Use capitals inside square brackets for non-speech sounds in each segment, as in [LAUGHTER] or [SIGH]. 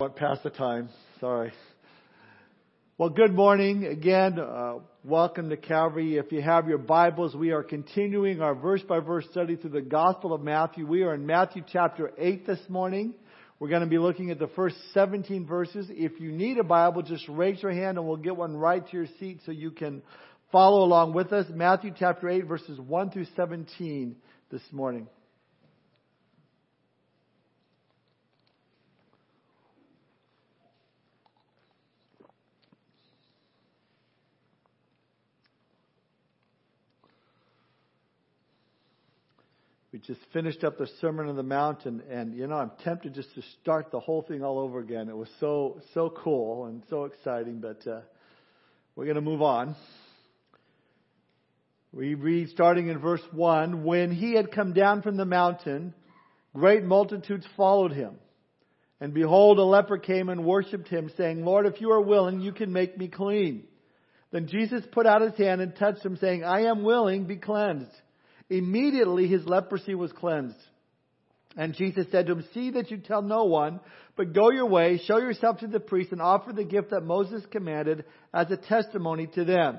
Went past the time. Sorry. Well, good morning again. Uh, welcome to Calvary. If you have your Bibles, we are continuing our verse by verse study through the Gospel of Matthew. We are in Matthew chapter 8 this morning. We're going to be looking at the first 17 verses. If you need a Bible, just raise your hand and we'll get one right to your seat so you can follow along with us. Matthew chapter 8 verses 1 through 17 this morning. We just finished up the Sermon on the Mount, and, and you know, I'm tempted just to start the whole thing all over again. It was so so cool and so exciting, but uh, we're going to move on. We read starting in verse 1 When he had come down from the mountain, great multitudes followed him. And behold, a leper came and worshipped him, saying, Lord, if you are willing, you can make me clean. Then Jesus put out his hand and touched him, saying, I am willing, be cleansed. Immediately his leprosy was cleansed. And Jesus said to him, See that you tell no one, but go your way, show yourself to the priest, and offer the gift that Moses commanded as a testimony to them.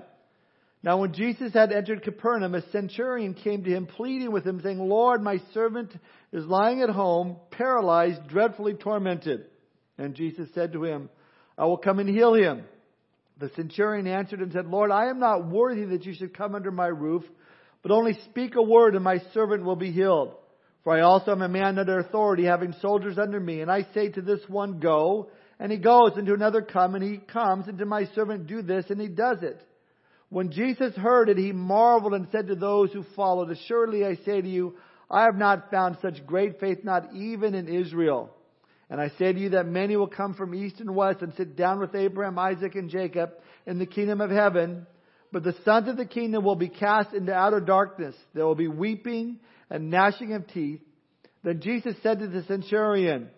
Now when Jesus had entered Capernaum, a centurion came to him, pleading with him, saying, Lord, my servant is lying at home, paralyzed, dreadfully tormented. And Jesus said to him, I will come and heal him. The centurion answered and said, Lord, I am not worthy that you should come under my roof, but only speak a word and my servant will be healed. For I also am a man under authority, having soldiers under me. And I say to this one, go, and he goes, and to another, come, and he comes, and to my servant, do this, and he does it. When Jesus heard it, he marveled and said to those who followed, Assuredly I say to you, I have not found such great faith, not even in Israel. And I say to you that many will come from east and west and sit down with Abraham, Isaac, and Jacob in the kingdom of heaven. But the sons of the kingdom will be cast into outer darkness. There will be weeping and gnashing of teeth. Then Jesus said to the centurion,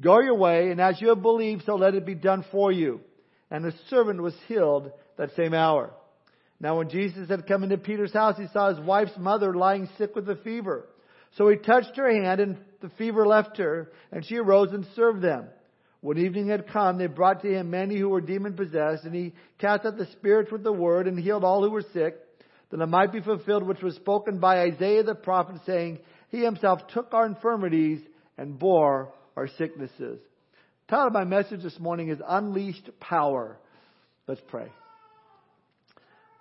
Go your way, and as you have believed, so let it be done for you. And the servant was healed that same hour. Now when Jesus had come into Peter's house, he saw his wife's mother lying sick with a fever. So he touched her hand, and the fever left her, and she arose and served them. When evening had come, they brought to him many who were demon possessed, and he cast out the spirits with the word and healed all who were sick, that it might be fulfilled which was spoken by Isaiah the prophet, saying, He himself took our infirmities and bore our sicknesses. The title of my message this morning is Unleashed Power. Let's pray.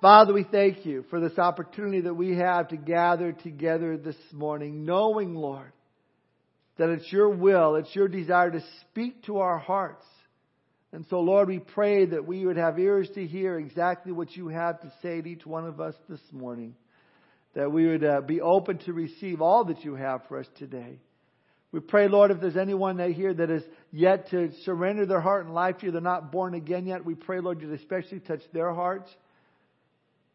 Father, we thank you for this opportunity that we have to gather together this morning, knowing, Lord, that it's your will, it's your desire to speak to our hearts. And so, Lord, we pray that we would have ears to hear exactly what you have to say to each one of us this morning. That we would uh, be open to receive all that you have for us today. We pray, Lord, if there's anyone that here that is yet to surrender their heart and life to you, they're not born again yet, we pray, Lord, you'd especially touch their hearts.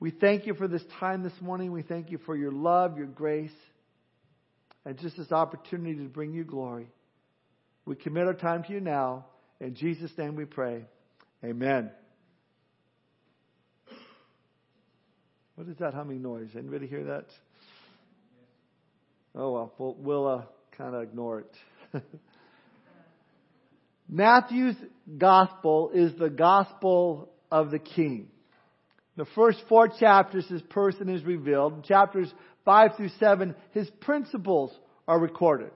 We thank you for this time this morning. We thank you for your love, your grace and just this opportunity to bring you glory. We commit our time to you now. In Jesus' name we pray. Amen. What is that humming noise? Anybody hear that? Oh well, we'll, we'll uh, kind of ignore it. [LAUGHS] Matthew's gospel is the gospel of the king. The first four chapters, his person is revealed. Chapters 5 through 7, his principles are recorded.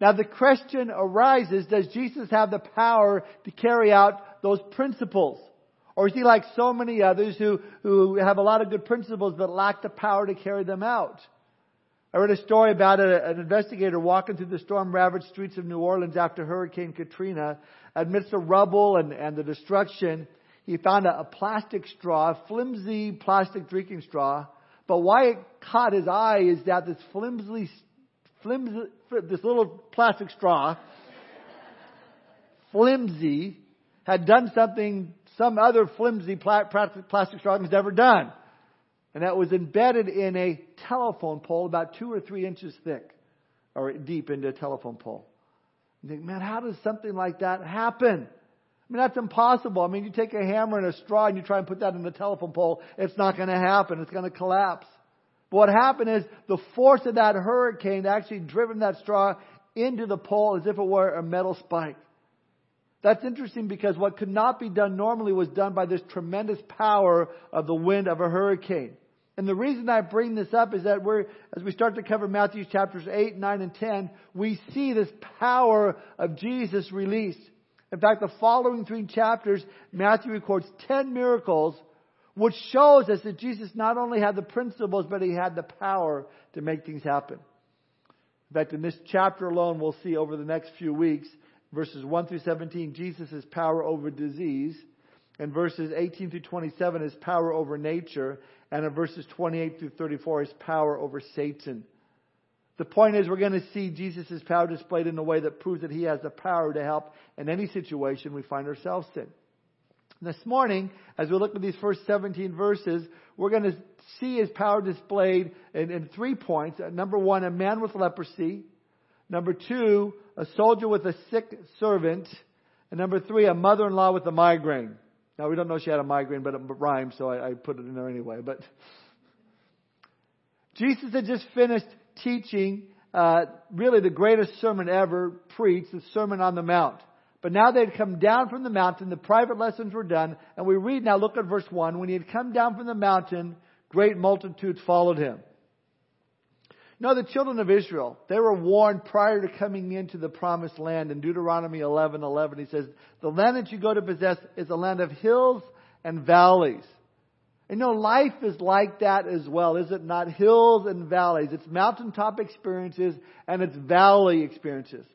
Now the question arises, does Jesus have the power to carry out those principles? Or is he like so many others who, who have a lot of good principles but lack the power to carry them out? I read a story about a, an investigator walking through the storm-ravaged streets of New Orleans after Hurricane Katrina. Amidst the rubble and, and the destruction, he found a, a plastic straw, a flimsy plastic drinking straw, but why it caught his eye is that this flimsy, flimsy this little plastic straw, flimsy, had done something some other flimsy plastic straw has never done. And that was embedded in a telephone pole about two or three inches thick, or deep into a telephone pole. You think, man, how does something like that happen? I mean, that's impossible. I mean, you take a hammer and a straw and you try and put that in the telephone pole, it's not going to happen. It's going to collapse. But what happened is the force of that hurricane actually driven that straw into the pole as if it were a metal spike. That's interesting because what could not be done normally was done by this tremendous power of the wind of a hurricane. And the reason I bring this up is that we're, as we start to cover Matthew chapters 8, 9, and 10, we see this power of Jesus released. In fact, the following three chapters, Matthew records 10 miracles, which shows us that Jesus not only had the principles, but he had the power to make things happen. In fact, in this chapter alone, we'll see over the next few weeks, verses 1 through 17, Jesus' power over disease. And verses 18 through 27, his power over nature. And in verses 28 through 34, his power over Satan. The point is, we're going to see Jesus' power displayed in a way that proves that he has the power to help in any situation we find ourselves in. This morning, as we look at these first 17 verses, we're going to see his power displayed in, in three points. Uh, number one, a man with leprosy. Number two, a soldier with a sick servant. And number three, a mother-in-law with a migraine. Now we don't know she had a migraine, but it rhymes, so I, I put it in there anyway. But [LAUGHS] Jesus had just finished teaching uh, really the greatest sermon ever preached, the Sermon on the Mount. But now they had come down from the mountain, the private lessons were done, and we read now, look at verse 1. When he had come down from the mountain, great multitudes followed him. Now the children of Israel, they were warned prior to coming into the promised land. In Deuteronomy 11, 11, he says, the land that you go to possess is a land of hills and valleys. And you know, life is like that as well, is it not? Hills and valleys. It's mountaintop experiences and it's valley experiences.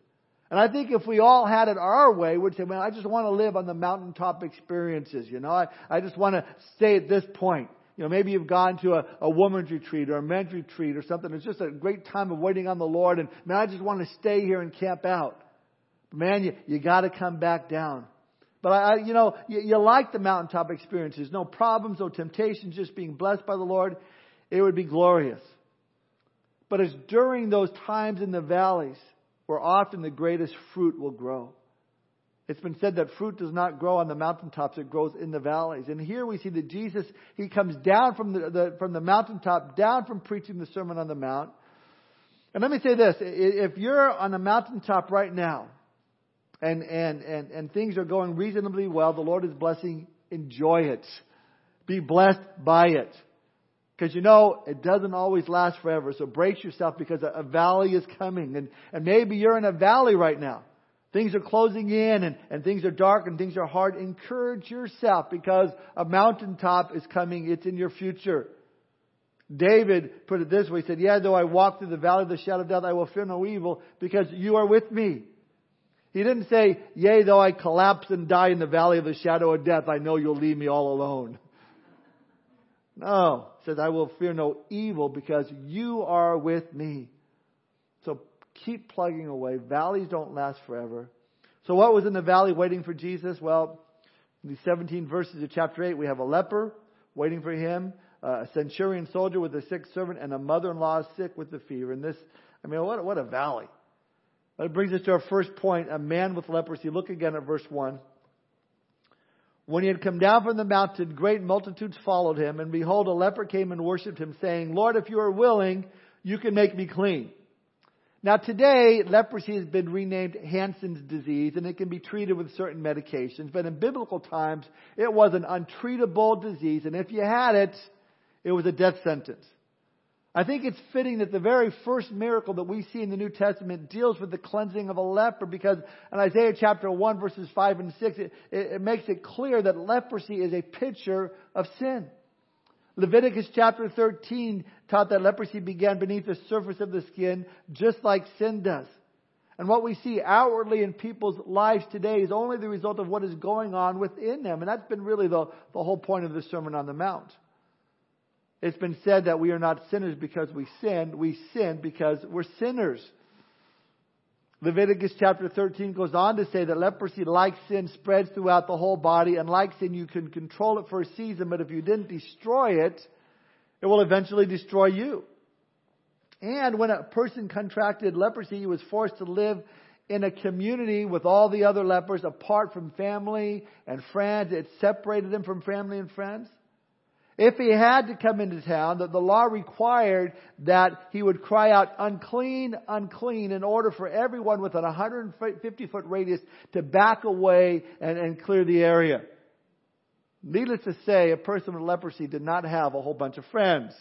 And I think if we all had it our way, we'd say, man, I just want to live on the mountaintop experiences, you know. I, I just want to stay at this point. You know, maybe you've gone to a, a woman's retreat or a men's retreat or something. It's just a great time of waiting on the Lord and man, I just want to stay here and camp out. Man, you, you gotta come back down. But I, you know, you, you like the mountaintop experiences. No problems, no temptations, just being blessed by the Lord. It would be glorious. But it's during those times in the valleys where often the greatest fruit will grow. It's been said that fruit does not grow on the mountaintops, it grows in the valleys. And here we see that Jesus, he comes down from the, the, from the mountaintop, down from preaching the Sermon on the Mount. And let me say this, if you're on a mountaintop right now, and, and, and, and things are going reasonably well, the Lord is blessing, enjoy it. Be blessed by it. Because you know, it doesn't always last forever. So brace yourself because a, valley is coming. And, and maybe you're in a valley right now. Things are closing in and, and things are dark and things are hard. Encourage yourself because a mountaintop is coming. It's in your future. David put it this way. He said, Yeah, though I walk through the valley of the shadow of death, I will fear no evil because you are with me. He didn't say, Yea, though I collapse and die in the valley of the shadow of death, I know you'll leave me all alone. No. He says, I will fear no evil because you are with me. So keep plugging away. Valleys don't last forever. So what was in the valley waiting for Jesus? Well, in these 17 verses of chapter 8, we have a leper waiting for him, a centurion soldier with a sick servant, and a mother-in-law sick with the fever. And this, I mean, what, what a valley. That brings us to our first point, a man with leprosy. Look again at verse 1. When he had come down from the mountain, great multitudes followed him, and behold, a leper came and worshipped him, saying, Lord, if you are willing, you can make me clean. Now today, leprosy has been renamed Hansen's disease, and it can be treated with certain medications, but in biblical times, it was an untreatable disease, and if you had it, it was a death sentence. I think it's fitting that the very first miracle that we see in the New Testament deals with the cleansing of a leper because in Isaiah chapter 1 verses 5 and 6, it, it makes it clear that leprosy is a picture of sin. Leviticus chapter 13 taught that leprosy began beneath the surface of the skin just like sin does. And what we see outwardly in people's lives today is only the result of what is going on within them. And that's been really the, the whole point of the Sermon on the Mount. It's been said that we are not sinners because we sin. We sin because we're sinners. Leviticus chapter 13 goes on to say that leprosy, like sin, spreads throughout the whole body. And like sin, you can control it for a season, but if you didn't destroy it, it will eventually destroy you. And when a person contracted leprosy, he was forced to live in a community with all the other lepers apart from family and friends. It separated them from family and friends. If he had to come into town, that the law required that he would cry out, unclean, unclean, in order for everyone within a 150 foot radius to back away and, and clear the area. Needless to say, a person with leprosy did not have a whole bunch of friends.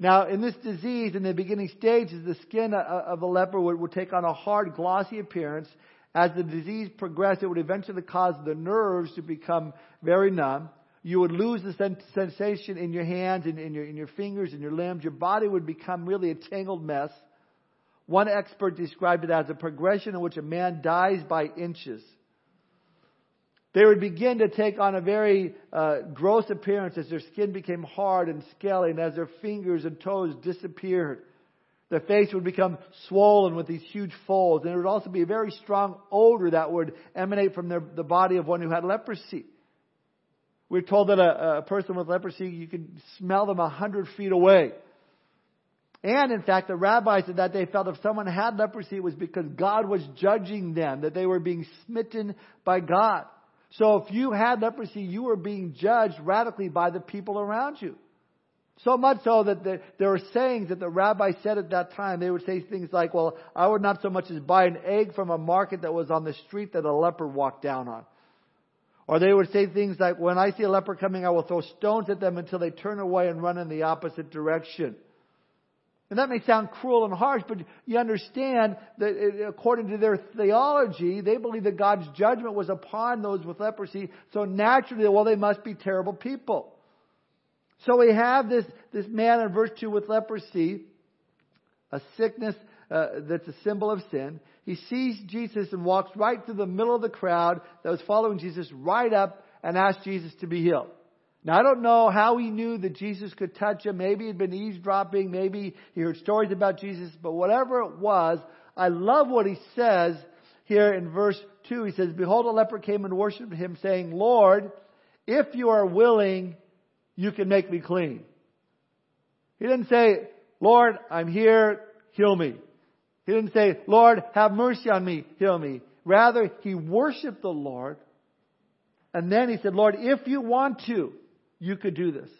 Now, in this disease, in the beginning stages, the skin uh, uh, of a leper would, would take on a hard, glossy appearance. As the disease progressed, it would eventually cause the nerves to become very numb. You would lose the sensation in your hands and in your, in your fingers and your limbs. Your body would become really a tangled mess. One expert described it as a progression in which a man dies by inches. They would begin to take on a very uh, gross appearance as their skin became hard and scaly and as their fingers and toes disappeared. Their face would become swollen with these huge folds and there would also be a very strong odor that would emanate from their, the body of one who had leprosy. We're told that a, a person with leprosy, you could smell them a hundred feet away. And in fact, the rabbis at that day felt if someone had leprosy, it was because God was judging them, that they were being smitten by God. So if you had leprosy, you were being judged radically by the people around you. So much so that the, there were sayings that the rabbi said at that time. They would say things like, well, I would not so much as buy an egg from a market that was on the street that a leper walked down on. Or they would say things like, when I see a leper coming, I will throw stones at them until they turn away and run in the opposite direction. And that may sound cruel and harsh, but you understand that uh, according to their theology, they believe that God's judgment was upon those with leprosy. So naturally, well, they must be terrible people. So we have this, this man in verse 2 with leprosy, a sickness uh, that's a symbol of sin. He sees Jesus and walks right through the middle of the crowd that was following Jesus right up and asks Jesus to be healed. Now I don't know how he knew that Jesus could touch him. Maybe he'd been eavesdropping. Maybe he heard stories about Jesus. But whatever it was, I love what he says here in verse 2. He says, Behold, a leper came and worshipped him saying, Lord, if you are willing, you can make me clean. He didn't say, Lord, I'm here, heal me. He didn't say, Lord, have mercy on me, heal me. Rather, he worshiped the Lord. And then he said, Lord, if you want to, you could do this.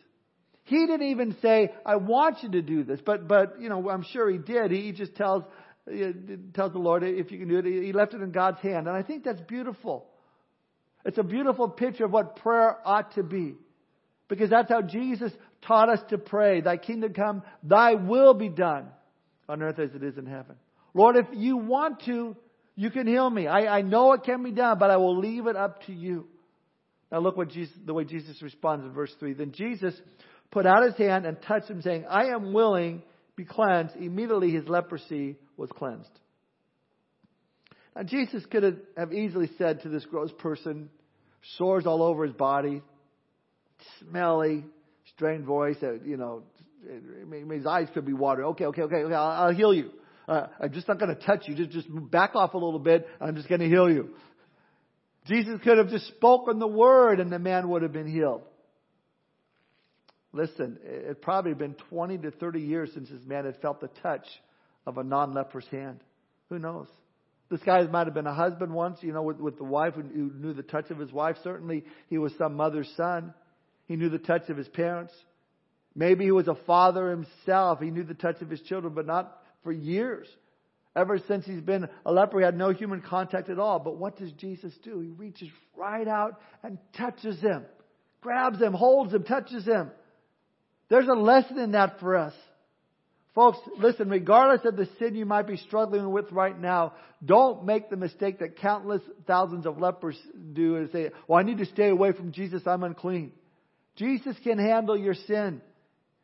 He didn't even say, I want you to do this. But, but, you know, I'm sure he did. He just tells, tells the Lord if you can do it. He left it in God's hand. And I think that's beautiful. It's a beautiful picture of what prayer ought to be. Because that's how Jesus taught us to pray. Thy kingdom come, thy will be done on earth as it is in heaven. Lord, if you want to, you can heal me. I, I know it can be done, but I will leave it up to you. Now look what Jesus, the way Jesus responds in verse 3. Then Jesus put out his hand and touched him saying, I am willing, be cleansed. Immediately his leprosy was cleansed. Now Jesus could have easily said to this gross person, sores all over his body, smelly, strained voice, you know, his eyes could be watery. Okay, okay, okay, okay, I'll, I'll heal you. Uh, I'm just not going to touch you. Just, just back off a little bit. I'm just going to heal you. Jesus could have just spoken the word and the man would have been healed. Listen, it probably been 20 to 30 years since this man had felt the touch of a non-leper's hand. Who knows? This guy might have been a husband once, you know, with, with the wife who, who knew the touch of his wife. Certainly he was some mother's son. He knew the touch of his parents. Maybe he was a father himself. He knew the touch of his children, but not for years. Ever since he's been a leper, he had no human contact at all. But what does Jesus do? He reaches right out and touches him, grabs him, holds him, touches him. There's a lesson in that for us. Folks, listen, regardless of the sin you might be struggling with right now, don't make the mistake that countless thousands of lepers do and say, well, I need to stay away from Jesus, I'm unclean. Jesus can handle your sin.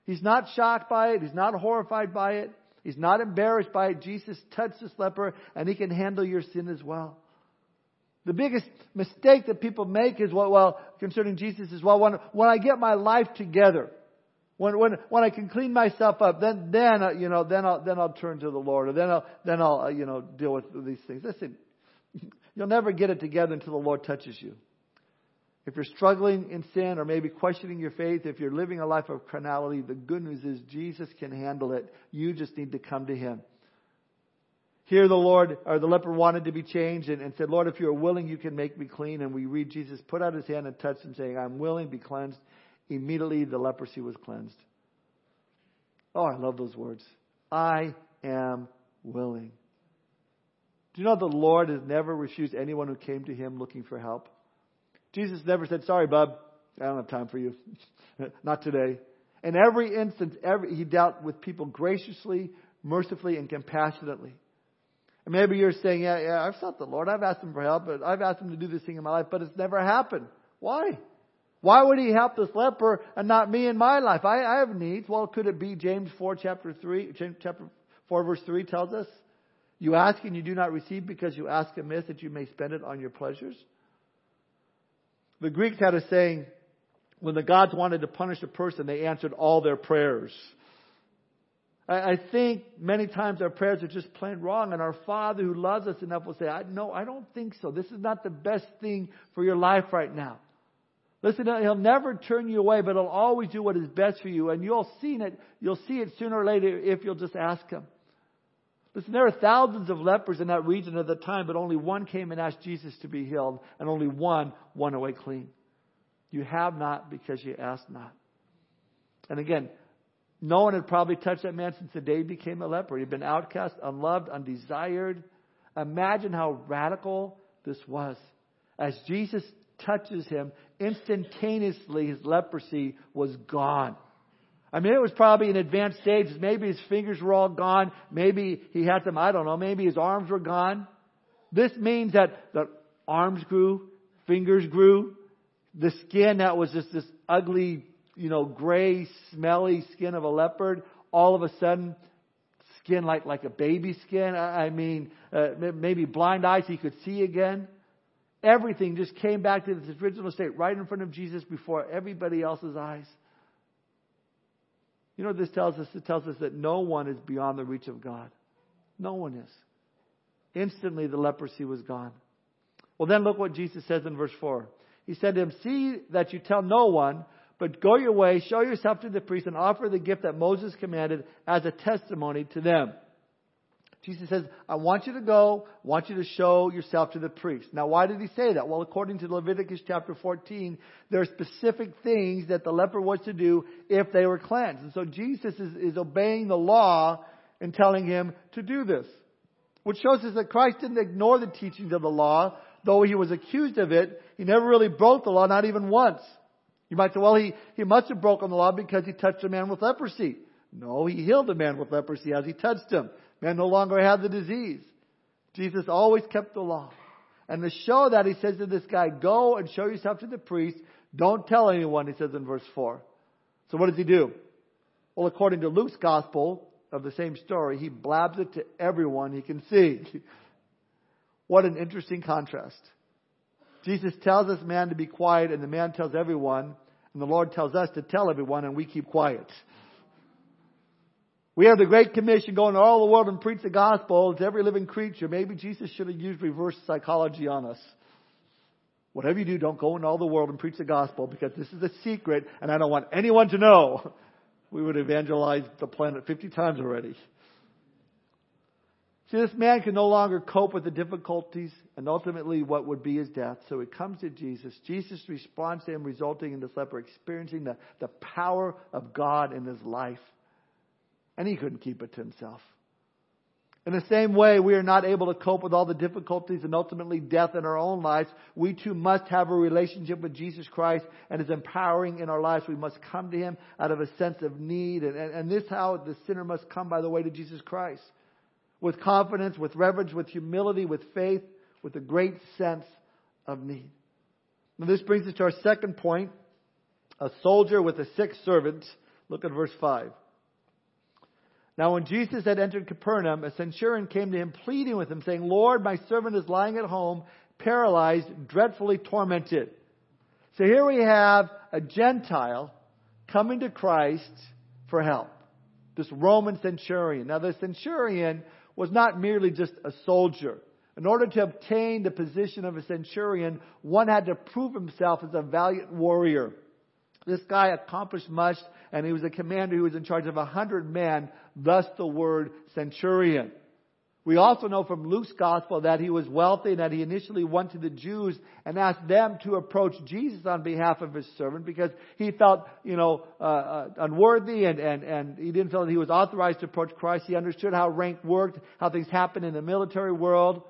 He's not shocked by it. He's not horrified by it. He's not embarrassed by it. Jesus touched this leper and he can handle your sin as well. The biggest mistake that people make is well, well concerning Jesus is well when when I get my life together, when when when I can clean myself up, then then uh, you know then I'll then I'll turn to the Lord, or then I'll then I'll uh, you know deal with these things. Listen, [LAUGHS] you'll never get it together until the Lord touches you. If you're struggling in sin or maybe questioning your faith, if you're living a life of carnality, the good news is Jesus can handle it. You just need to come to Him. Here the Lord, or the leper wanted to be changed and, and said, Lord, if you are willing, you can make me clean. And we read Jesus put out his hand and touched him saying, I'm willing, to be cleansed. Immediately the leprosy was cleansed. Oh, I love those words. I am willing. Do you know the Lord has never refused anyone who came to him looking for help? Jesus never said, Sorry, bub, I don't have time for you. [LAUGHS] Not today. In every instance, every, he dealt with people graciously, mercifully, and compassionately. And maybe you're saying, Yeah, yeah, I've sought the Lord. I've asked him for help, but I've asked him to do this thing in my life, but it's never happened. Why? Why would he help this leper and not me in my life? I, I have needs. Well, could it be James 4 chapter 3, chapter 4 verse 3 tells us? You ask and you do not receive because you ask amiss that you may spend it on your pleasures? The Greeks had a saying, when the gods wanted to punish a person, they answered all their prayers. I, I think many times our prayers are just plain wrong, and our Father who loves us enough will say, I, No, I don't think so. This is not the best thing for your life right now. Listen, he'll never turn you away, but he'll always do what is best for you, and you'll see it. You'll see it sooner or later if you'll just ask him. Listen, there are thousands of lepers in that region at the time, but only one came and asked Jesus to be healed, and only one went away clean. You have not because you ask not. And again, no one had probably touched that man since the day he became a leper. He'd been outcast, unloved, undesired. Imagine how radical this was. As Jesus touches him, instantaneously his leprosy was gone. I mean, it was probably in advanced stages. Maybe his fingers were all gone. Maybe he had some, I don't know, maybe his arms were gone. This means that the arms grew, fingers grew, the skin that was just this ugly, you know, gray, smelly skin of a leopard, all of a sudden, skin like, like a baby skin. I, I mean, uh, maybe blind eyes he could see again. Everything just came back to its original state right in front of Jesus before everybody else's eyes. You know what this tells us? It tells us that no one is beyond the reach of God. No one is. Instantly the leprosy was gone. Well, then look what Jesus says in verse 4. He said to him, See that you tell no one, but go your way, show yourself to the priest, and offer the gift that Moses commanded as a testimony to them. Jesus says, I want you to go, I want you to show yourself to the priest. Now, why did he say that? Well, according to Leviticus chapter 14, there are specific things that the leper was to do if they were cleansed. And so Jesus is, is obeying the law and telling him to do this. Which shows us that Christ didn't ignore the teachings of the law, though he was accused of it. He never really broke the law, not even once. You might say, well, he, he must have broken the law because he touched a man with leprosy. No, he healed a man with leprosy as he touched him. Man no longer had the disease. Jesus always kept the law. And to show that, he says to this guy, go and show yourself to the priest. Don't tell anyone, he says in verse 4. So what does he do? Well, according to Luke's gospel of the same story, he blabs it to everyone he can see. [LAUGHS] what an interesting contrast. Jesus tells this man to be quiet, and the man tells everyone, and the Lord tells us to tell everyone, and we keep quiet. We have the Great Commission going to all the world and preach the gospel to every living creature. Maybe Jesus should have used reverse psychology on us. Whatever you do, don't go into all the world and preach the gospel because this is a secret and I don't want anyone to know. [LAUGHS] We would evangelize the planet 50 times already. See, this man can no longer cope with the difficulties and ultimately what would be his death. So he comes to Jesus. Jesus responds to him, resulting in this leper experiencing the, the power of God in his life and he couldn't keep it to himself. In the same way, we are not able to cope with all the difficulties and ultimately death in our own lives. We too must have a relationship with Jesus Christ and His empowering in our lives. We must come to Him out of a sense of need. And, and, and this how the sinner must come by the way to Jesus Christ. With confidence, with reverence, with humility, with faith, with a great sense of need. Now this brings us to our second point. A soldier with a sick servant. Look at verse 5. Now, when Jesus had entered Capernaum, a centurion came to him pleading with him, saying, Lord, my servant is lying at home, paralyzed, dreadfully tormented. So here we have a Gentile coming to Christ for help. This Roman centurion. Now, the centurion was not merely just a soldier. In order to obtain the position of a centurion, one had to prove himself as a valiant warrior. This guy accomplished much, and he was a commander who was in charge of a hundred men, thus the word centurion. We also know from Luke's gospel that he was wealthy and that he initially went to the Jews and asked them to approach Jesus on behalf of his servant because he felt, you know, uh, uh, unworthy and, and, and he didn't feel that he was authorized to approach Christ. He understood how rank worked, how things happened in the military world.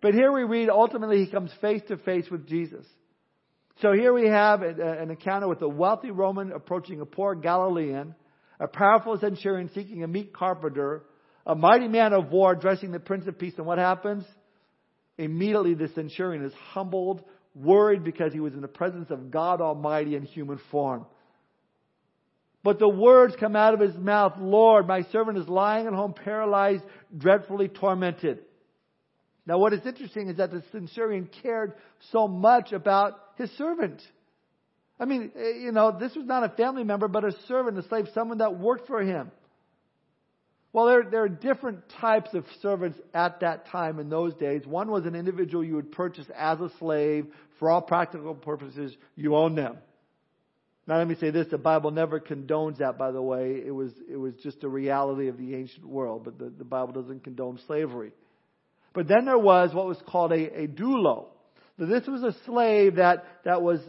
But here we read ultimately he comes face to face with Jesus. So here we have an encounter with a wealthy Roman approaching a poor Galilean, a powerful centurion seeking a meek carpenter, a mighty man of war addressing the Prince of Peace. And what happens? Immediately the centurion is humbled, worried because he was in the presence of God Almighty in human form. But the words come out of his mouth, Lord, my servant is lying at home paralyzed, dreadfully tormented. Now, what is interesting is that the centurion cared so much about his servant. I mean, eh, you know, this was not a family member, but a servant, a slave, someone that worked for him. Well, there, there are different types of servants at that time in those days. One was an individual you would purchase as a slave. For all practical purposes, you own them. Now, let me say this: the Bible never condones that. By the way, it was it was just a reality of the ancient world. But the, the Bible doesn't condone slavery. But then there was what was called a, a doulo. This was a slave that, that was,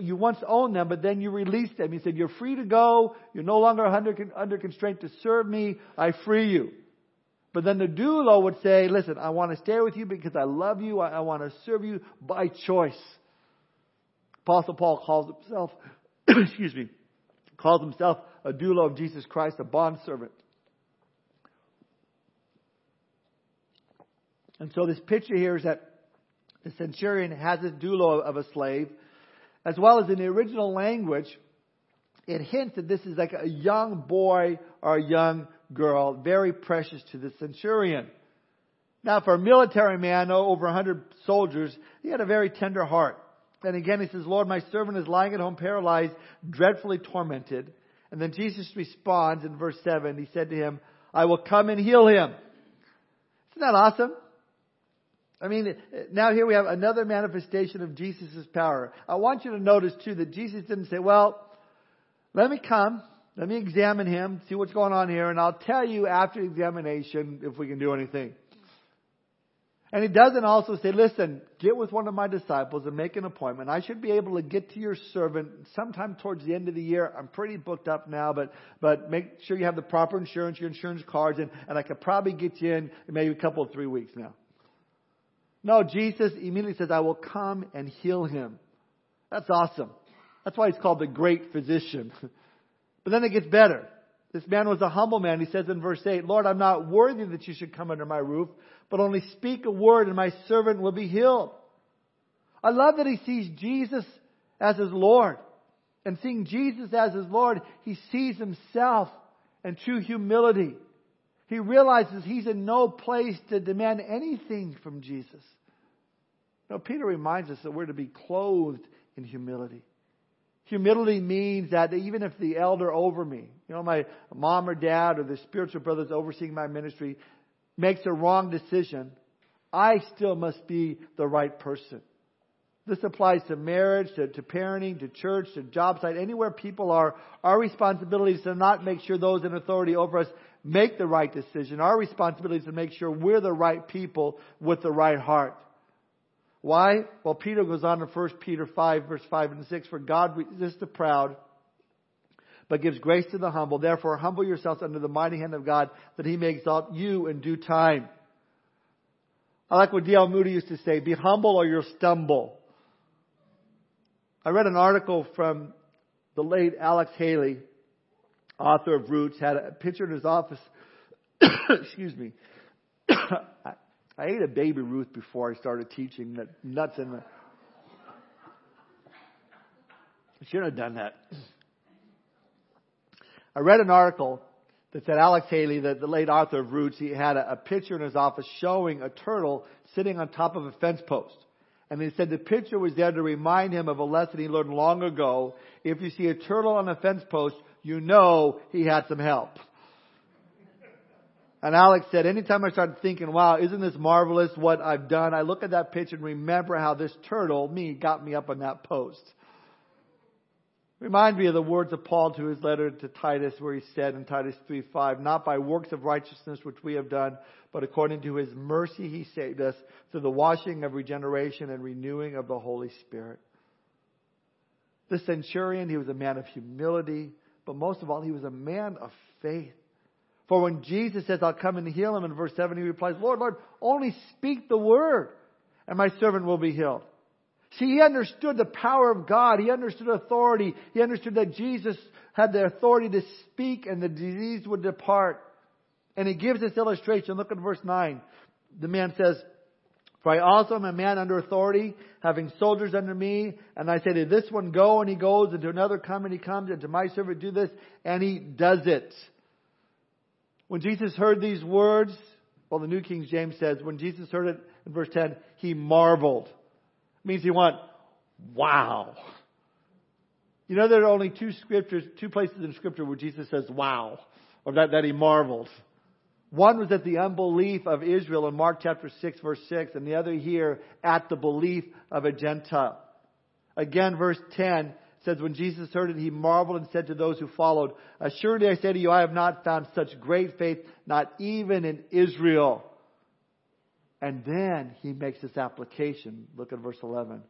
you once owned them, but then you released them. He said, you're free to go. You're no longer under, under constraint to serve me. I free you. But then the doulo would say, listen, I want to stay with you because I love you. I, I want to serve you by choice. Apostle Paul calls himself, [CLEARS THROAT] excuse me, calls himself a doulo of Jesus Christ, a bondservant. And so this picture here is that the centurion has a doulo of a slave, as well as in the original language, it hints that this is like a young boy or a young girl, very precious to the centurion. Now, for a military man, over 100 soldiers, he had a very tender heart. And again, he says, Lord, my servant is lying at home paralyzed, dreadfully tormented. And then Jesus responds in verse 7. He said to him, I will come and heal him. Isn't that awesome? I mean, uh, now here we have another manifestation of Jesus' power. I want you to notice too that Jesus didn't say, well, let me come, let me examine him, see what's going on here, and I'll tell you after examination if we can do anything. And he doesn't also say, listen, get with one of my disciples and make an appointment. I should be able to get to your servant sometime towards the end of the year. I'm pretty booked up now, but, but make sure you have the proper insurance, your insurance cards, and, and I could probably get you in maybe a couple of three weeks now. No, Jesus immediately says, I will come and heal him. That's awesome. That's why he's called the great physician. [LAUGHS] but then it gets better. This man was a humble man. He says in verse 8, Lord, I'm not worthy that you should come under my roof, but only speak a word and my servant will be healed. I love that he sees Jesus as his Lord. And seeing Jesus as his Lord, he sees himself in true humility. He realizes he's in no place to demand anything from Jesus. Now, Peter reminds us that we're to be clothed in humility. Humility means that even if the elder over me, you know, my mom or dad or the spiritual brothers overseeing my ministry makes a wrong decision, I still must be the right person. This applies to marriage, to, to parenting, to church, to job site, anywhere people are. Our responsibility is to not make sure those in authority over us make the right decision. Our responsibility is to make sure we're the right people with the right heart. Why? Well, Peter goes on to 1 Peter 5, verse 5 and 6. For God resists the proud, but gives grace to the humble. Therefore, humble yourselves under the mighty hand of God, that he may exalt you in due time. I like what D.L. Moody used to say, be humble or you'll stumble. I read an article from the late Alex Haley author of Roots, had a picture in his office. [COUGHS] Excuse me. [COUGHS] I, I ate a Baby Ruth before I started teaching. That nuts in the. I shouldn't have done that. I read an article that said Alex Haley, the, the late author of Roots, he had a, a picture in his office showing a turtle sitting on top of a fence post. And he said the picture was there to remind him of a lesson he learned long ago. If you see a turtle on a fence post, you know he had some help. And Alex said, anytime I start thinking, wow, isn't this marvelous what I've done? I look at that picture and remember how this turtle, me, got me up on that post. Remind me of the words of Paul to his letter to Titus where he said in Titus 3 5, Not by works of righteousness which we have done, but according to his mercy he saved us through the washing of regeneration and renewing of the Holy Spirit. The centurion, he was a man of humility, but most of all, he was a man of faith. For when Jesus says, I'll come and heal him, in verse 7, he replies, Lord, Lord, only speak the word, and my servant will be healed. See, he understood the power of God. He understood authority. He understood that Jesus had the authority to speak and the disease would depart. And he gives this illustration. Look at verse 9. The man says, For I also am a man under authority, having soldiers under me, and I say to this one, go, and he goes, and to another, come, and he comes, and to my servant, do this, and he does it. When Jesus heard these words, well, the New King James says, when Jesus heard it in verse 10, he marveled It means he went, wow. You know, there are only two scriptures, two places in scripture where Jesus says, wow, or that, that he marveled. One was at the unbelief of Israel in Mark chapter 6 verse 6, and the other here at the belief of a Gentile. Again, verse 10 says, when Jesus heard it, he marveled and said to those who followed, Assuredly I say to you, I have not found such great faith, not even in Israel. And then he makes this application. Look at verse 11.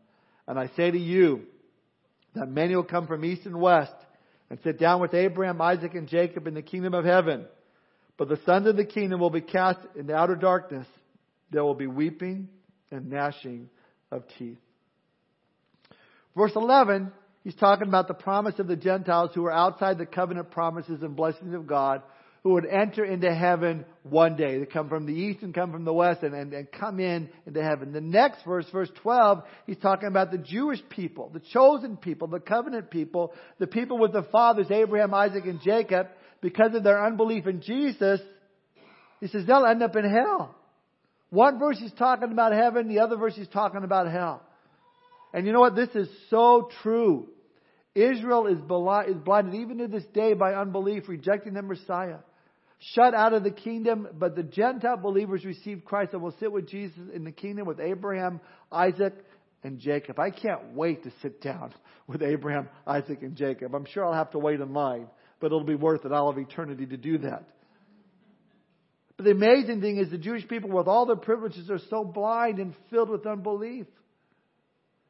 And I say to you that many will come from east and west and sit down with Abraham, Isaac, and Jacob in the kingdom of heaven. But the sons of the kingdom will be cast into outer darkness. There will be weeping and gnashing of teeth. Verse 11, he's talking about the promise of the Gentiles who are outside the covenant promises and blessings of God who would enter into heaven one day. They come from the east and come from the west and, and, and come in into heaven. The next verse, verse 12, he's talking about the Jewish people, the chosen people, the covenant people, the people with the fathers, Abraham, Isaac, and Jacob, because of their unbelief in Jesus, he says they'll end up in hell. One verse is talking about heaven, the other verse is talking about hell. And you know what? This is so true. Israel is blinded even to this day by unbelief, rejecting the Messiah shut out of the kingdom, but the Gentile believers receive Christ and will sit with Jesus in the kingdom with Abraham, Isaac, and Jacob. I can't wait to sit down [LAUGHS] with Abraham, Isaac, and Jacob. I'm sure I'll have to wait in line, but it'll be worth it all of eternity to do that. But the amazing thing is the Jewish people with all their privileges are so blind and filled with unbelief.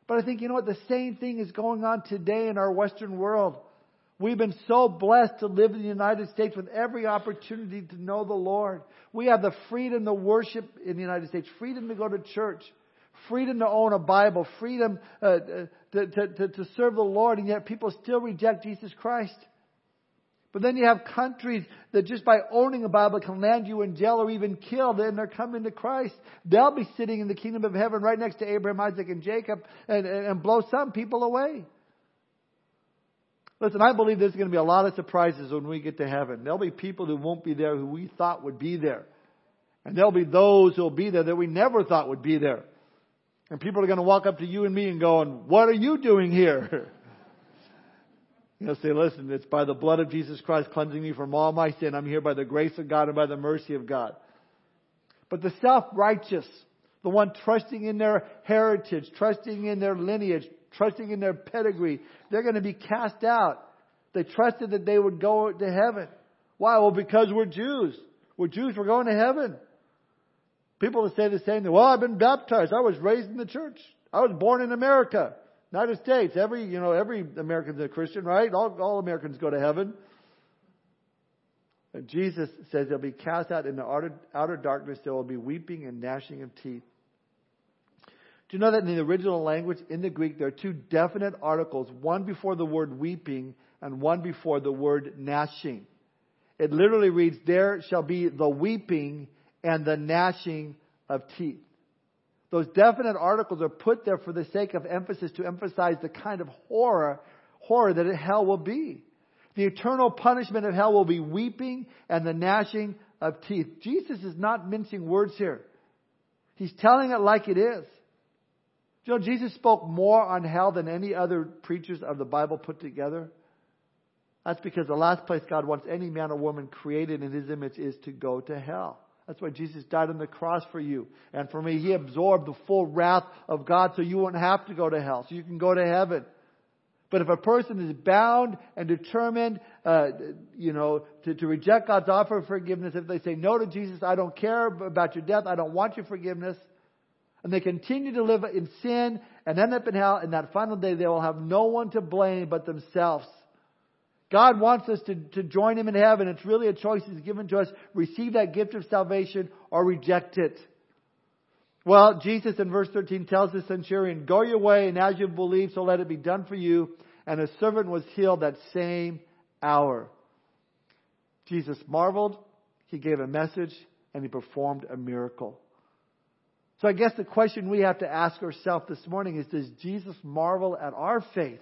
But I think, you know what? The same thing is going on today in our Western world. We've been so blessed to live in the United States with every opportunity to know the Lord. We have the freedom to worship in the United States, freedom to go to church, freedom to own a Bible, freedom uh, uh, to, to, to, to serve the Lord, and yet people still reject Jesus Christ. But then you have countries that just by owning a Bible can land you in jail or even killed, and they're coming to Christ. They'll be sitting in the kingdom of heaven right next to Abraham, Isaac, and Jacob and, and, and blow some people away. Listen, I believe there's going to be a lot of surprises when we get to heaven. There'll be people who won't be there who we thought would be there. And there'll be those who'll be there that we never thought would be there. And people are going to walk up to you and me and going, what are you doing here? [LAUGHS] You'll say, listen, it's by the blood of Jesus Christ cleansing me from all my sin. I'm here by the grace of God and by the mercy of God. But the self-righteous, the one trusting in their heritage, trusting in their lineage, trusting in their pedigree, they're going to be cast out. They trusted that they would go to heaven. Why? Well, because we're Jews. We're Jews, we're going to heaven. People will say the same thing. Well, I've been baptized. I was raised in the church. I was born in America. United States. Every, you know, every American's a Christian, right? All, all Americans go to heaven. And Jesus says they'll be cast out into outer, outer darkness. There will be weeping and gnashing of teeth. Do you know that in the original language, in the Greek, there are two definite articles, one before the word weeping and one before the word gnashing. It literally reads, There shall be the weeping and the gnashing of teeth. Those definite articles are put there for the sake of emphasis to emphasize the kind of horror, horror that hell will be. The eternal punishment of hell will be weeping and the gnashing of teeth. Jesus is not mincing words here. He's telling it like it is. You know, Jesus spoke more on hell than any other preachers of the Bible put together. That's because the last place God wants any man or woman created in His image is to go to hell. That's why Jesus died on the cross for you and for me. He absorbed the full wrath of God so you won't have to go to hell, so you can go to heaven. But if a person is bound and determined, uh, you know, to, to reject God's offer of forgiveness, if they say no to Jesus, I don't care about your death, I don't want your forgiveness, and they continue to live in sin and end up in hell, in that final day they will have no one to blame but themselves. God wants us to, to join Him in heaven. It's really a choice He's given to us. Receive that gift of salvation or reject it. Well, Jesus in verse 13 tells the centurion, Go your way, and as you believe, so let it be done for you. And his servant was healed that same hour. Jesus marveled, he gave a message, and he performed a miracle. So I guess the question we have to ask ourselves this morning is Does Jesus marvel at our faith?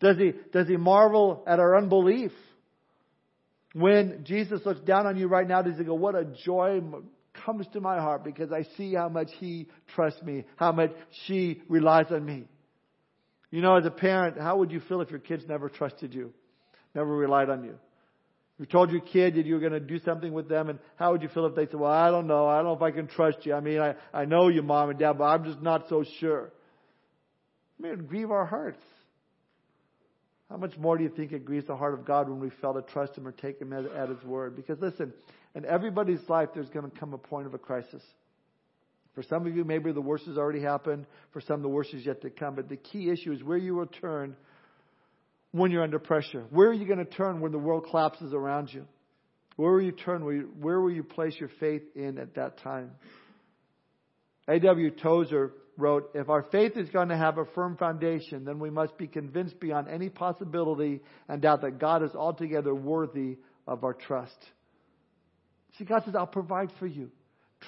Does he, does he marvel at our unbelief? When Jesus looks down on you right now, does he go, What a joy comes to my heart because I see how much he trusts me, how much she relies on me. You know, as a parent, how would you feel if your kids never trusted you, never relied on you? You told your kid that you were going to do something with them, and how would you feel if they said, Well, I don't know. I don't know if I can trust you. I mean, I, I know you, mom and dad, but I'm just not so sure. I mean, grieve our hearts. How much more do you think it grieves the heart of God when we fail to trust Him or take Him at, at His word? Because listen, in everybody's life, there's going to come a point of a crisis. For some of you, maybe the worst has already happened. For some, the worst is yet to come. But the key issue is where you will turn when you're under pressure. Where are you going to turn when the world collapses around you? Where will you turn? Where, will you place your faith in at that time? A.W. Tozer wrote, If our faith is going to have a firm foundation, then we must be convinced beyond any possibility and doubt that God is altogether worthy of our trust. See, God says, I'll provide for you.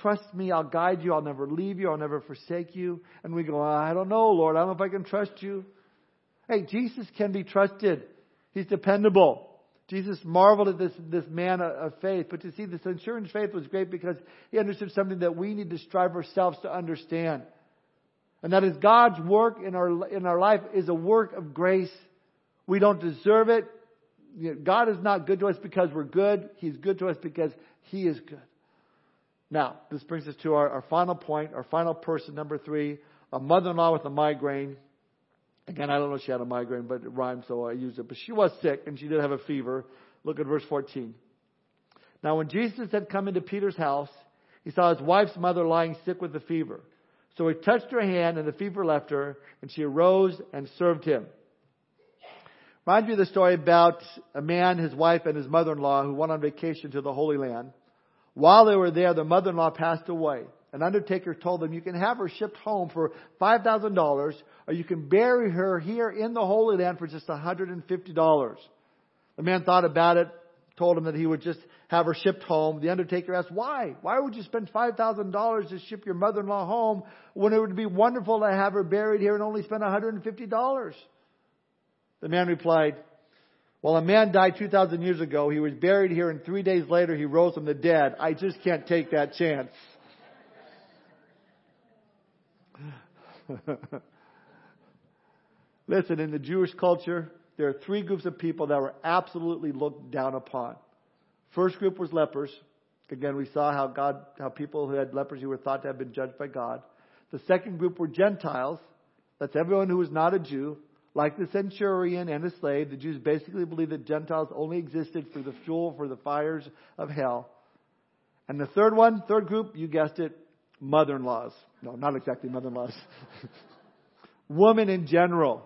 Trust me, I'll guide you, I'll never leave you, I'll never forsake you. And we go, I don't know, Lord, I don't know if I can trust you. Hey, Jesus can be trusted. He's dependable. Jesus marveled at this, this man of faith. But you see, the centurion's faith was great because he understood something that we need to strive ourselves to understand. And that is God's work in our, in our life is a work of grace. We don't deserve it. God is not good to us because we're good. He's good to us because He is good. Now, this brings us to our, our final point, our final person, number three, a mother-in-law with a migraine. Again, I don't know if she had a migraine, but it rhymed, so I used it. But she was sick, and she did have a fever. Look at verse 14. Now, when Jesus had come into Peter's house, he saw his wife's mother lying sick with a fever. So he touched her hand, and the fever left her, and she arose and served him. Reminds me of the story about a man, his wife, and his mother-in-law who went on vacation to the Holy Land. While they were there, the mother-in-law passed away. An undertaker told them, you can have her shipped home for $5,000, or you can bury her here in the Holy Land for just $150. The man thought about it, told him that he would just have her shipped home. The undertaker asked, why? Why would you spend $5,000 to ship your mother-in-law home when it would be wonderful to have her buried here and only spend $150? The man replied, Well, a man died 2,000 years ago. He was buried here, and three days later he rose from the dead. I just can't take that chance. [LAUGHS] Listen, in the Jewish culture, there are three groups of people that were absolutely looked down upon. First group was lepers. Again, we saw how God, how people who had leprosy were thought to have been judged by God. The second group were Gentiles. That's everyone who was not a Jew. Like the centurion and the slave, the Jews basically believed that Gentiles only existed for the fuel for the fires of hell. And the third one, third group, you guessed it, mother-in-laws. No, not exactly mother-in-laws. [LAUGHS] Women in general.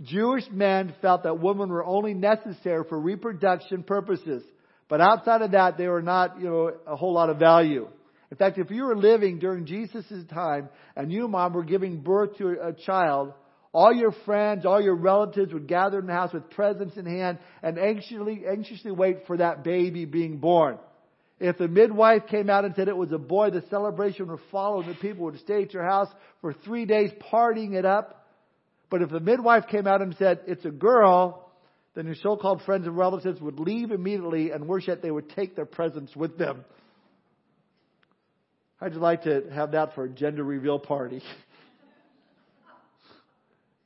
Jewish men felt that women were only necessary for reproduction purposes. But outside of that, they were not, you know, a whole lot of value. In fact, if you were living during Jesus' time and you, mom, were giving birth to a child, all your friends, all your relatives would gather in the house with presents in hand and anxiously, anxiously wait for that baby being born. If the midwife came out and said it was a boy, the celebration would follow and the people would stay at your house for three days partying it up. But if the midwife came out and said it's a girl, then your so-called friends and relatives would leave immediately and worse yet they would take their presents with them. How'd you like to have that for a gender reveal party? [LAUGHS]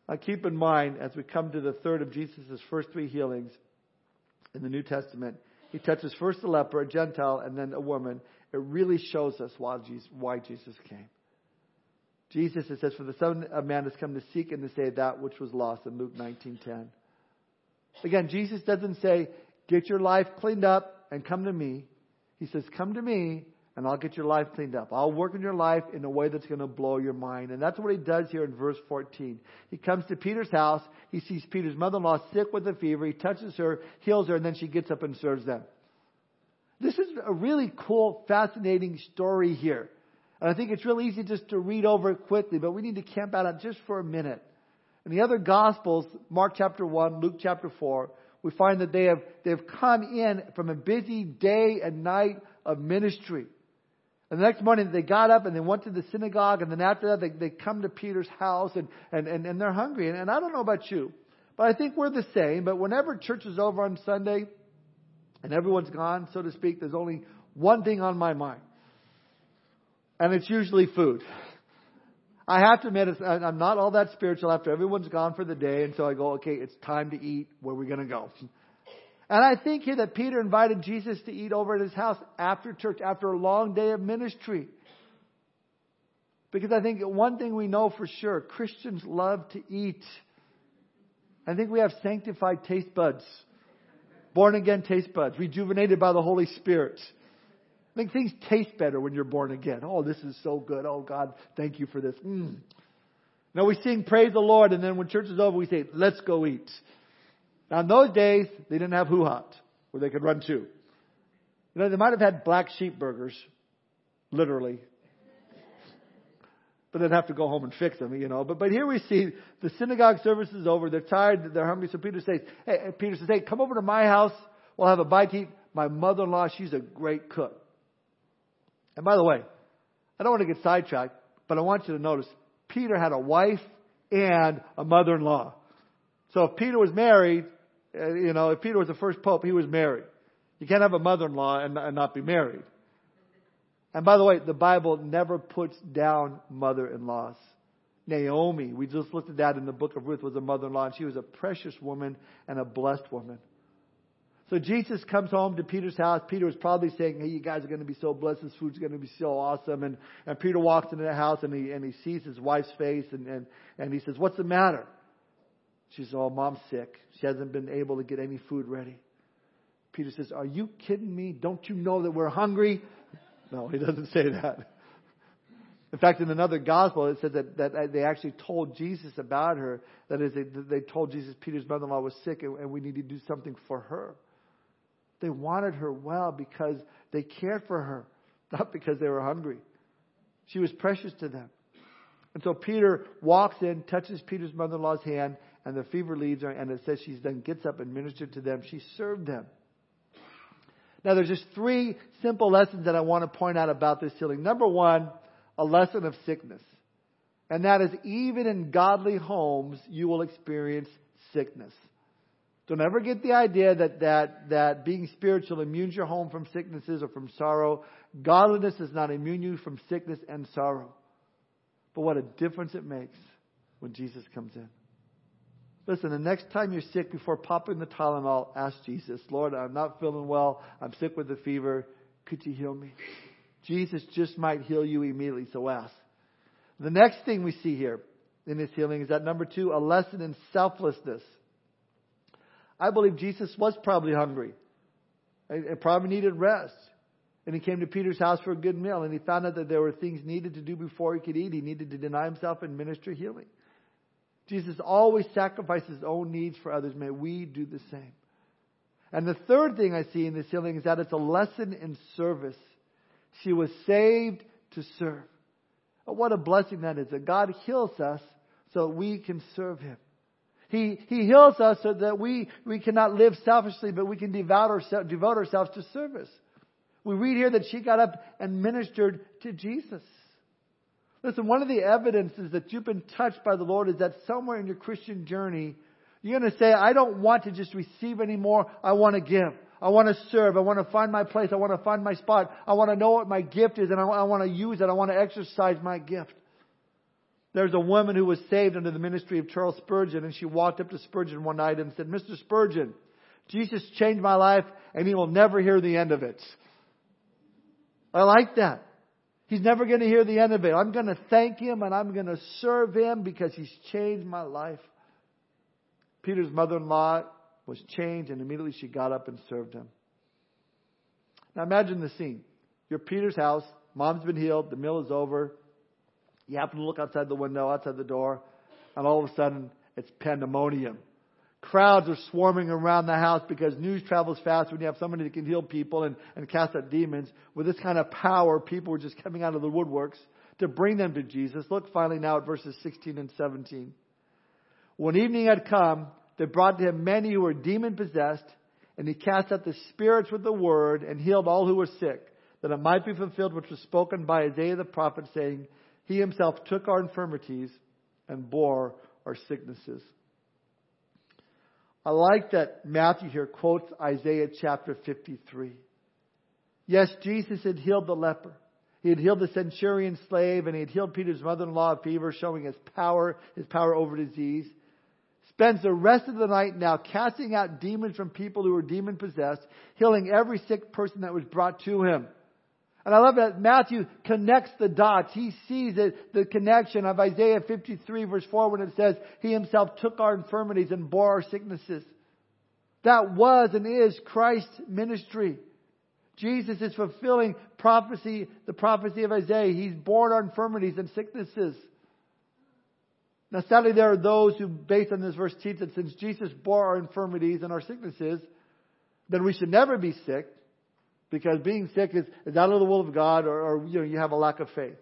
Now keep in mind, as we come to the third of Jesus' first three healings in the New Testament, he touches first a leper, a Gentile, and then a woman. It really shows us why Jesus, why Jesus came. Jesus, it says, for the Son of Man has come to seek and to save that which was lost in Luke 19.10. Again, Jesus doesn't say, get your life cleaned up and come to me. He says, come to me and I'll get your life cleaned up. I'll work in your life in a way that's going to blow your mind. And that's what he does here in verse 14. He comes to Peter's house. He sees Peter's mother-in-law sick with a fever. He touches her, heals her, and then she gets up and serves them. This is a really cool, fascinating story here. And I think it's really easy just to read over it quickly, but we need to camp out on just for a minute. In the other Gospels, Mark chapter 1, Luke chapter 4, we find that they have, they have come in from a busy day and night of ministry. And the next morning they got up and they went to the synagogue and then after that they, they come to Peter's house and, and, and, and they're hungry. And, and I don't know about you, but I think we're the same. But whenever church is over on Sunday and everyone's gone, so to speak, there's only one thing on my mind. And it's usually food. I have to admit, I'm not all that spiritual after everyone's gone for the day, and so I go, okay, it's time to eat. Where are we going to go? And I think here that Peter invited Jesus to eat over at his house after church, after a long day of ministry. Because I think one thing we know for sure Christians love to eat. I think we have sanctified taste buds, born again taste buds, rejuvenated by the Holy Spirit. Think things taste better when you're born again. Oh, this is so good. Oh, God, thank you for this. Mm. Now we sing praise the Lord, and then when church is over, we say, let's go eat. Now in those days, they didn't have HuHot, where they could run to. You know, they might have had black sheep burgers, literally. But they'd have to go home and fix them, you know. But, but here we see the synagogue service is over. They're tired. They're hungry. So Peter says, hey, Peter says, hey, come over to my house. We'll have a bite to eat. My mother-in-law, she's a great cook. And by the way, I don't want to get sidetracked, but I want you to notice Peter had a wife and a mother-in-law. So if Peter was married, uh, you know, if Peter was the first pope, he was married. You can't have a mother-in-law and, and not be married. And by the way, the Bible never puts down mother-in-laws. Naomi, we just looked at that in the book of Ruth, was a mother-in-law, and she was a precious woman and a blessed woman. So Jesus comes home to Peter's house. Peter was probably saying, Hey, you guys are going to be so blessed. This food's going to be so awesome. And, and Peter walks into the house and he, and he sees his wife's face and, and, and he says, What's the matter? She says, Oh, mom's sick. She hasn't been able to get any food ready. Peter says, Are you kidding me? Don't you know that we're hungry? No, he doesn't say that. In fact, in another gospel, it says that, that they actually told Jesus about her. That is, they, they told Jesus Peter's mother in law was sick and, and we need to do something for her. They wanted her well because they cared for her, [LAUGHS] not because they were hungry. She was precious to them. And so Peter walks in, touches Peter's mother in law's hand, and the fever leaves her, and it says she then gets up and ministered to them. She served them. Now, there's just three simple lessons that I want to point out about this healing. Number one, a lesson of sickness. And that is even in godly homes, you will experience sickness. Don't ever get the idea that, that, that being spiritual immunes your home from sicknesses or from sorrow. Godliness does not immune you from sickness and sorrow. But what a difference it makes when Jesus comes in. Listen, the next time you're sick, before popping the Tylenol, ask Jesus, Lord, I'm not feeling well. I'm sick with a fever. Could you heal me? Jesus just might heal you immediately, so ask. The next thing we see here in this healing is that number two, a lesson in selflessness. I believe Jesus was probably hungry and probably needed rest. And he came to Peter's house for a good meal and he found out that there were things needed to do before he could eat. He needed to deny himself and minister healing. Jesus always sacrificed his own needs for others. May we do the same. And the third thing I see in this healing is that it's a lesson in service. She was saved to serve. What a blessing that is that God heals us so we can serve him. He, he heals us so that we, we cannot live selfishly, but we can devote, ourselves, devote ourselves to service. We read here that she got up and ministered to Jesus. Listen, one of the evidences that you've been touched by the Lord is that somewhere in your Christian journey, you're going to say, I don't want to just receive anymore. I want to give. I want to serve. I want to find my place. I want to find my spot. I want to know what my gift is and I want to use it. I want to exercise my gift. There's a woman who was saved under the ministry of Charles Spurgeon, and she walked up to Spurgeon one night and said, Mr. Spurgeon, Jesus changed my life, and he will never hear the end of it. I like that. He's never going to hear the end of it. I'm going to thank him and I'm going to serve him because he's changed my life. Peter's mother in law was changed and immediately she got up and served him. Now imagine the scene. You're Peter's house. Mom's been healed. The meal is over. You happen to look outside the window, outside the door, and all of a sudden it's pandemonium. Crowds are swarming around the house because news travels fast when you have somebody that can heal people and, and cast out demons. With this kind of power, people were just coming out of the woodworks to bring them to Jesus. Look finally now at verses 16 and 17. When evening had come, they brought to him many who were demon possessed, and he cast out the spirits with the word and healed all who were sick, that it might be fulfilled which was spoken by Isaiah the prophet, saying, He himself took our infirmities and bore our sicknesses. I like that Matthew here quotes Isaiah chapter 53. Yes, Jesus had healed the leper. He had healed the centurion slave and he had healed Peter's mother-in-law of fever, showing his power, his power over disease. Spends the rest of the night now casting out demons from people who were demon possessed, healing every sick person that was brought to him. And I love that Matthew connects the dots. He sees it, the connection of Isaiah 53 verse 4 when it says, He himself took our infirmities and bore our sicknesses. That was and is Christ's ministry. Jesus is fulfilling prophecy, the prophecy of Isaiah. He's borne our infirmities and sicknesses. Now sadly there are those who, based on this verse, teach that since Jesus bore our infirmities and our sicknesses, then we should never be sick. Because being sick is, is out of the will of God or, or you know, you have a lack of faith.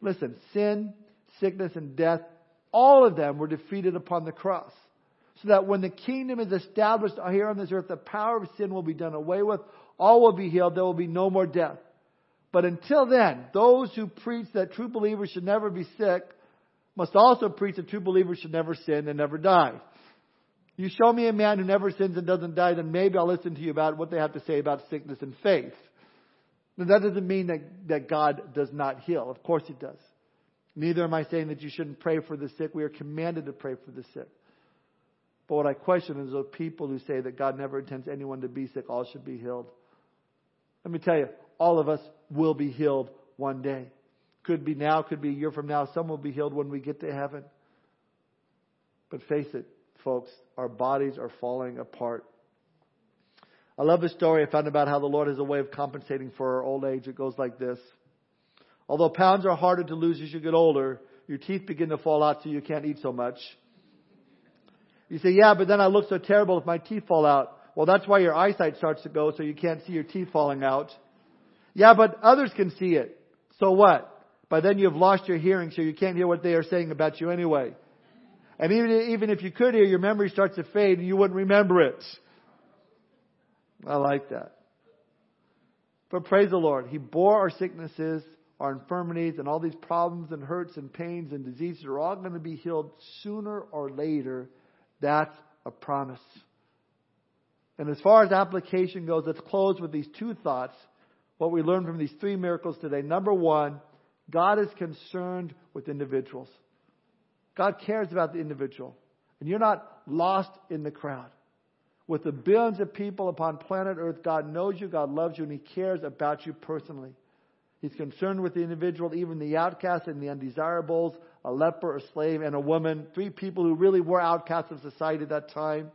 Listen, sin, sickness, and death, all of them were defeated upon the cross. So that when the kingdom is established here on this earth, the power of sin will be done away with. All will be healed. There will be no more death. But until then, those who preach that true believers should never be sick must also preach that true believers should never sin and never die. You show me a man who never sins and doesn't die, then maybe I'll listen to you about what they have to say about sickness and faith. Now, that doesn't mean that, that God does not heal. Of course He does. Neither am I saying that you shouldn't pray for the sick. We are commanded to pray for the sick. But what I question is those people who say that God never intends anyone to be sick, all should be healed. Let me tell you, all of us will be healed one day. Could be now, could be a year from now. Some will be healed when we get to heaven. But face it, folks, our bodies are falling apart. I love a story I found about how the Lord has a way of compensating for our old age. It goes like this. Although pounds are harder to lose as you get older, your teeth begin to fall out so you can't eat so much. You say, yeah, but then I look so terrible if my teeth fall out. Well, that's why your eyesight starts to go so you can't see your teeth falling out. Yeah, but others can see it. So what? By then you've lost your hearing so you can't hear what they are saying about you anyway. And even, even if you could hear, your memory starts to fade and you wouldn't remember it. I like that. But praise the Lord. He bore our sicknesses, our infirmities, and all these problems and hurts and pains and diseases are all going to be healed sooner or later. That's a promise. And as far as application goes, let's close with these two thoughts. What we learned from these three miracles today. Number one, God is concerned with individuals. God cares about the individual. And you're not lost in the crowd. With the billions of people upon planet Earth, God knows you, God loves you, and He cares about you personally. He's concerned with the individual, even the outcasts and the undesirables, a leper, a slave, and a woman. Three people who really were outcasts of society at that time,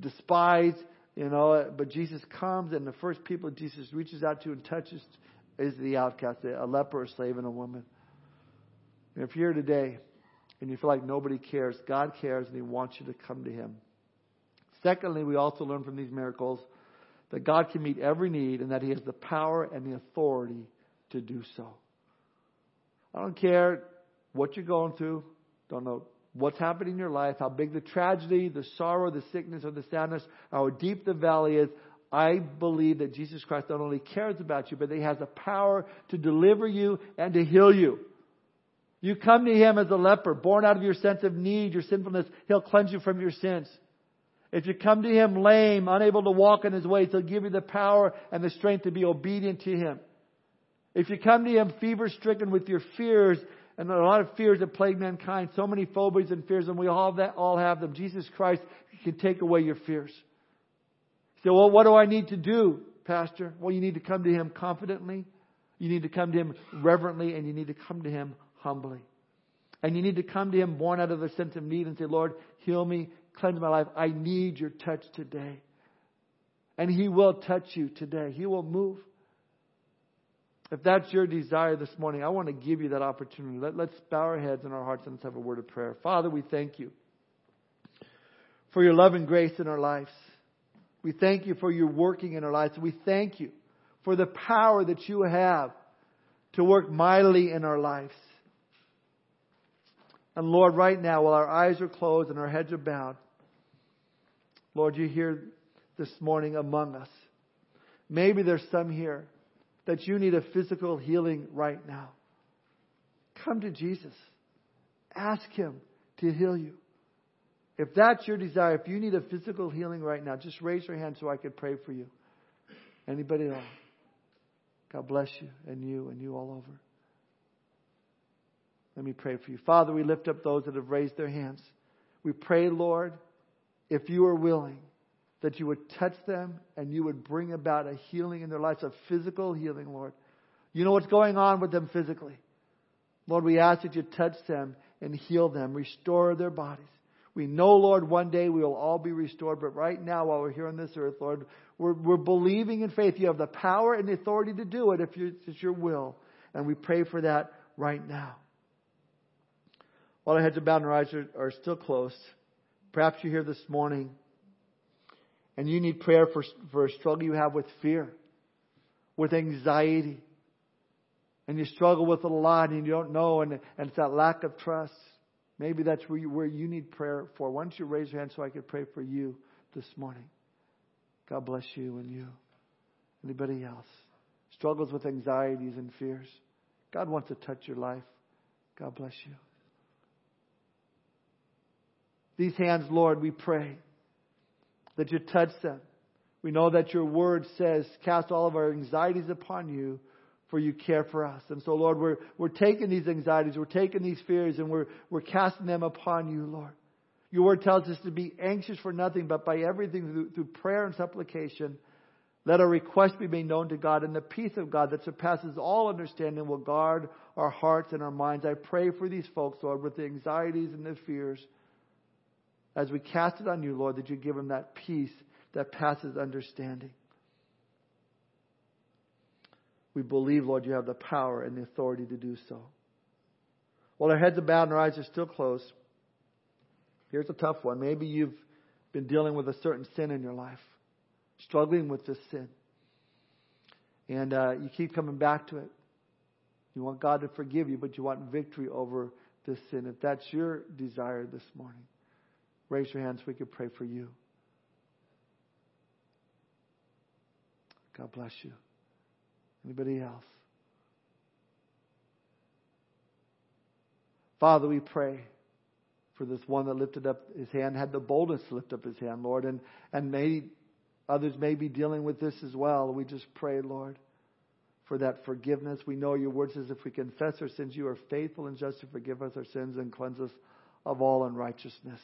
despised, you know. But Jesus comes, and the first people Jesus reaches out to and touches is the outcast, a leper, a slave, and a woman. And if you're here today and you feel like nobody cares, God cares and He wants you to come to Him. Secondly, we also learn from these miracles that God can meet every need and that He has the power and the authority to do so. I don't care what you're going through, don't know what's happening in your life, how big the tragedy, the sorrow, the sickness, or the sadness, how deep the valley is. I believe that Jesus Christ not only cares about you, but He has the power to deliver you and to heal you. You come to Him as a leper, born out of your sense of need, your sinfulness. He'll cleanse you from your sins. If you come to Him lame, unable to walk in His ways, He'll give you the power and the strength to be obedient to Him. If you come to Him fever stricken with your fears, and a lot of fears that plague mankind, so many phobias and fears, and we all, that, all have them. Jesus Christ can take away your fears. You say, well, what do I need to do, Pastor? Well, you need to come to Him confidently. You need to come to Him reverently and you need to come to Him humbly. And you need to come to Him born out of a sense of need and say, Lord, heal me, cleanse my life. I need your touch today. And He will touch you today. He will move. If that's your desire this morning, I want to give you that opportunity. Let, us bow our heads and our hearts and let's have a word of prayer. Father, we thank you for your love and grace in our lives. We thank you for your working in our lives. We thank you for the power that you have to work mightily in our lives. And Lord, right now, while our eyes are closed and our heads are bowed, Lord, you hear this morning among us. Maybe there's some here that you need a physical healing right now, come to Jesus. Ask Him to heal you. If that's your desire, if you need a physical healing right now, just raise your hand so I could pray for you. Anybody else? God bless you and you and you all over. Let me pray for you. Father, we lift up those that have raised their hands. We pray, Lord, if you are willing, that you would touch them and you would bring about a healing in their lives, a physical healing, Lord. You know what's going on with them physically. Lord, we ask that you touch them and heal them, restore their bodies. We know, Lord, one day we will all be restored, but right now, while we're here on this earth, Lord, we're, we're believing in faith. You have the power and the authority to do it if it's your will. And we pray for that right now. While our heads are bowed and our eyes are, are still closed, perhaps you're here this morning and you need prayer for, for a struggle you have with fear, with anxiety. And you struggle with it a lot and you don't know, and, and it's that lack of trust. Maybe that's where you, where you need prayer for. Why don't you raise your hand so I could pray for you this morning? God bless you and you. Anybody else? Struggles with anxieties and fears. God wants to touch your life. God bless you. These hands, Lord, we pray that you touch them. We know that your word says, cast all of our anxieties upon you, for you care for us. And so, Lord, we're, we're taking these anxieties, we're taking these fears, and we're, we're casting them upon you, Lord. Your word tells us to be anxious for nothing, but by everything through, through prayer and supplication, let our request be made known to God, and the peace of God that surpasses all understanding will guard our hearts and our minds. I pray for these folks, Lord, with the anxieties and the fears as we cast it on you, Lord, that you give them that peace that passes understanding. We believe, Lord, you have the power and the authority to do so. While our heads are bowed and our eyes are still closed, here's a tough one. Maybe you've been dealing with a certain sin in your life, struggling with this sin. And uh, you keep coming back to it. You want God to forgive you, but you want victory over this sin. If that's your desire this morning, Raise your hands. We could pray for you. God bless you. Anybody else? Father, we pray for this one that lifted up his hand, had the boldness to lift up his hand, Lord, and, and may others may be dealing with this as well. We just pray, Lord, for that forgiveness. We know your word says if we confess our sins, you are faithful and just to forgive us our sins and cleanse us of all unrighteousness.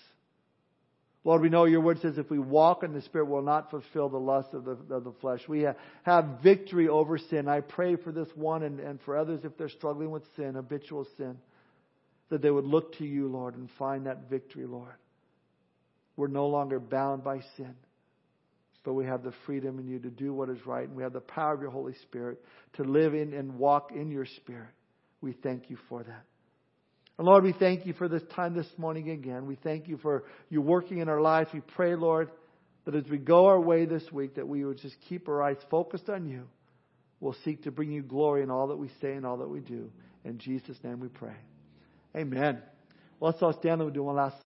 Lord, we know your word says if we walk in the Spirit, we'll not fulfill the lust of the, of the flesh. We have victory over sin. I pray for this one and, and for others if they're struggling with sin, habitual sin, that they would look to you, Lord, and find that victory, Lord. We're no longer bound by sin, but we have the freedom in you to do what is right, and we have the power of your Holy Spirit to live in and walk in your Spirit. We thank you for that. And Lord, we thank you for this time this morning again. We thank you for you working in our lives. We pray, Lord, that as we go our way this week, that we would just keep our eyes focused on you. We'll seek to bring you glory in all that we say and all that we do. In Jesus' name we pray. Amen. Well, let's all stand and we'll do one last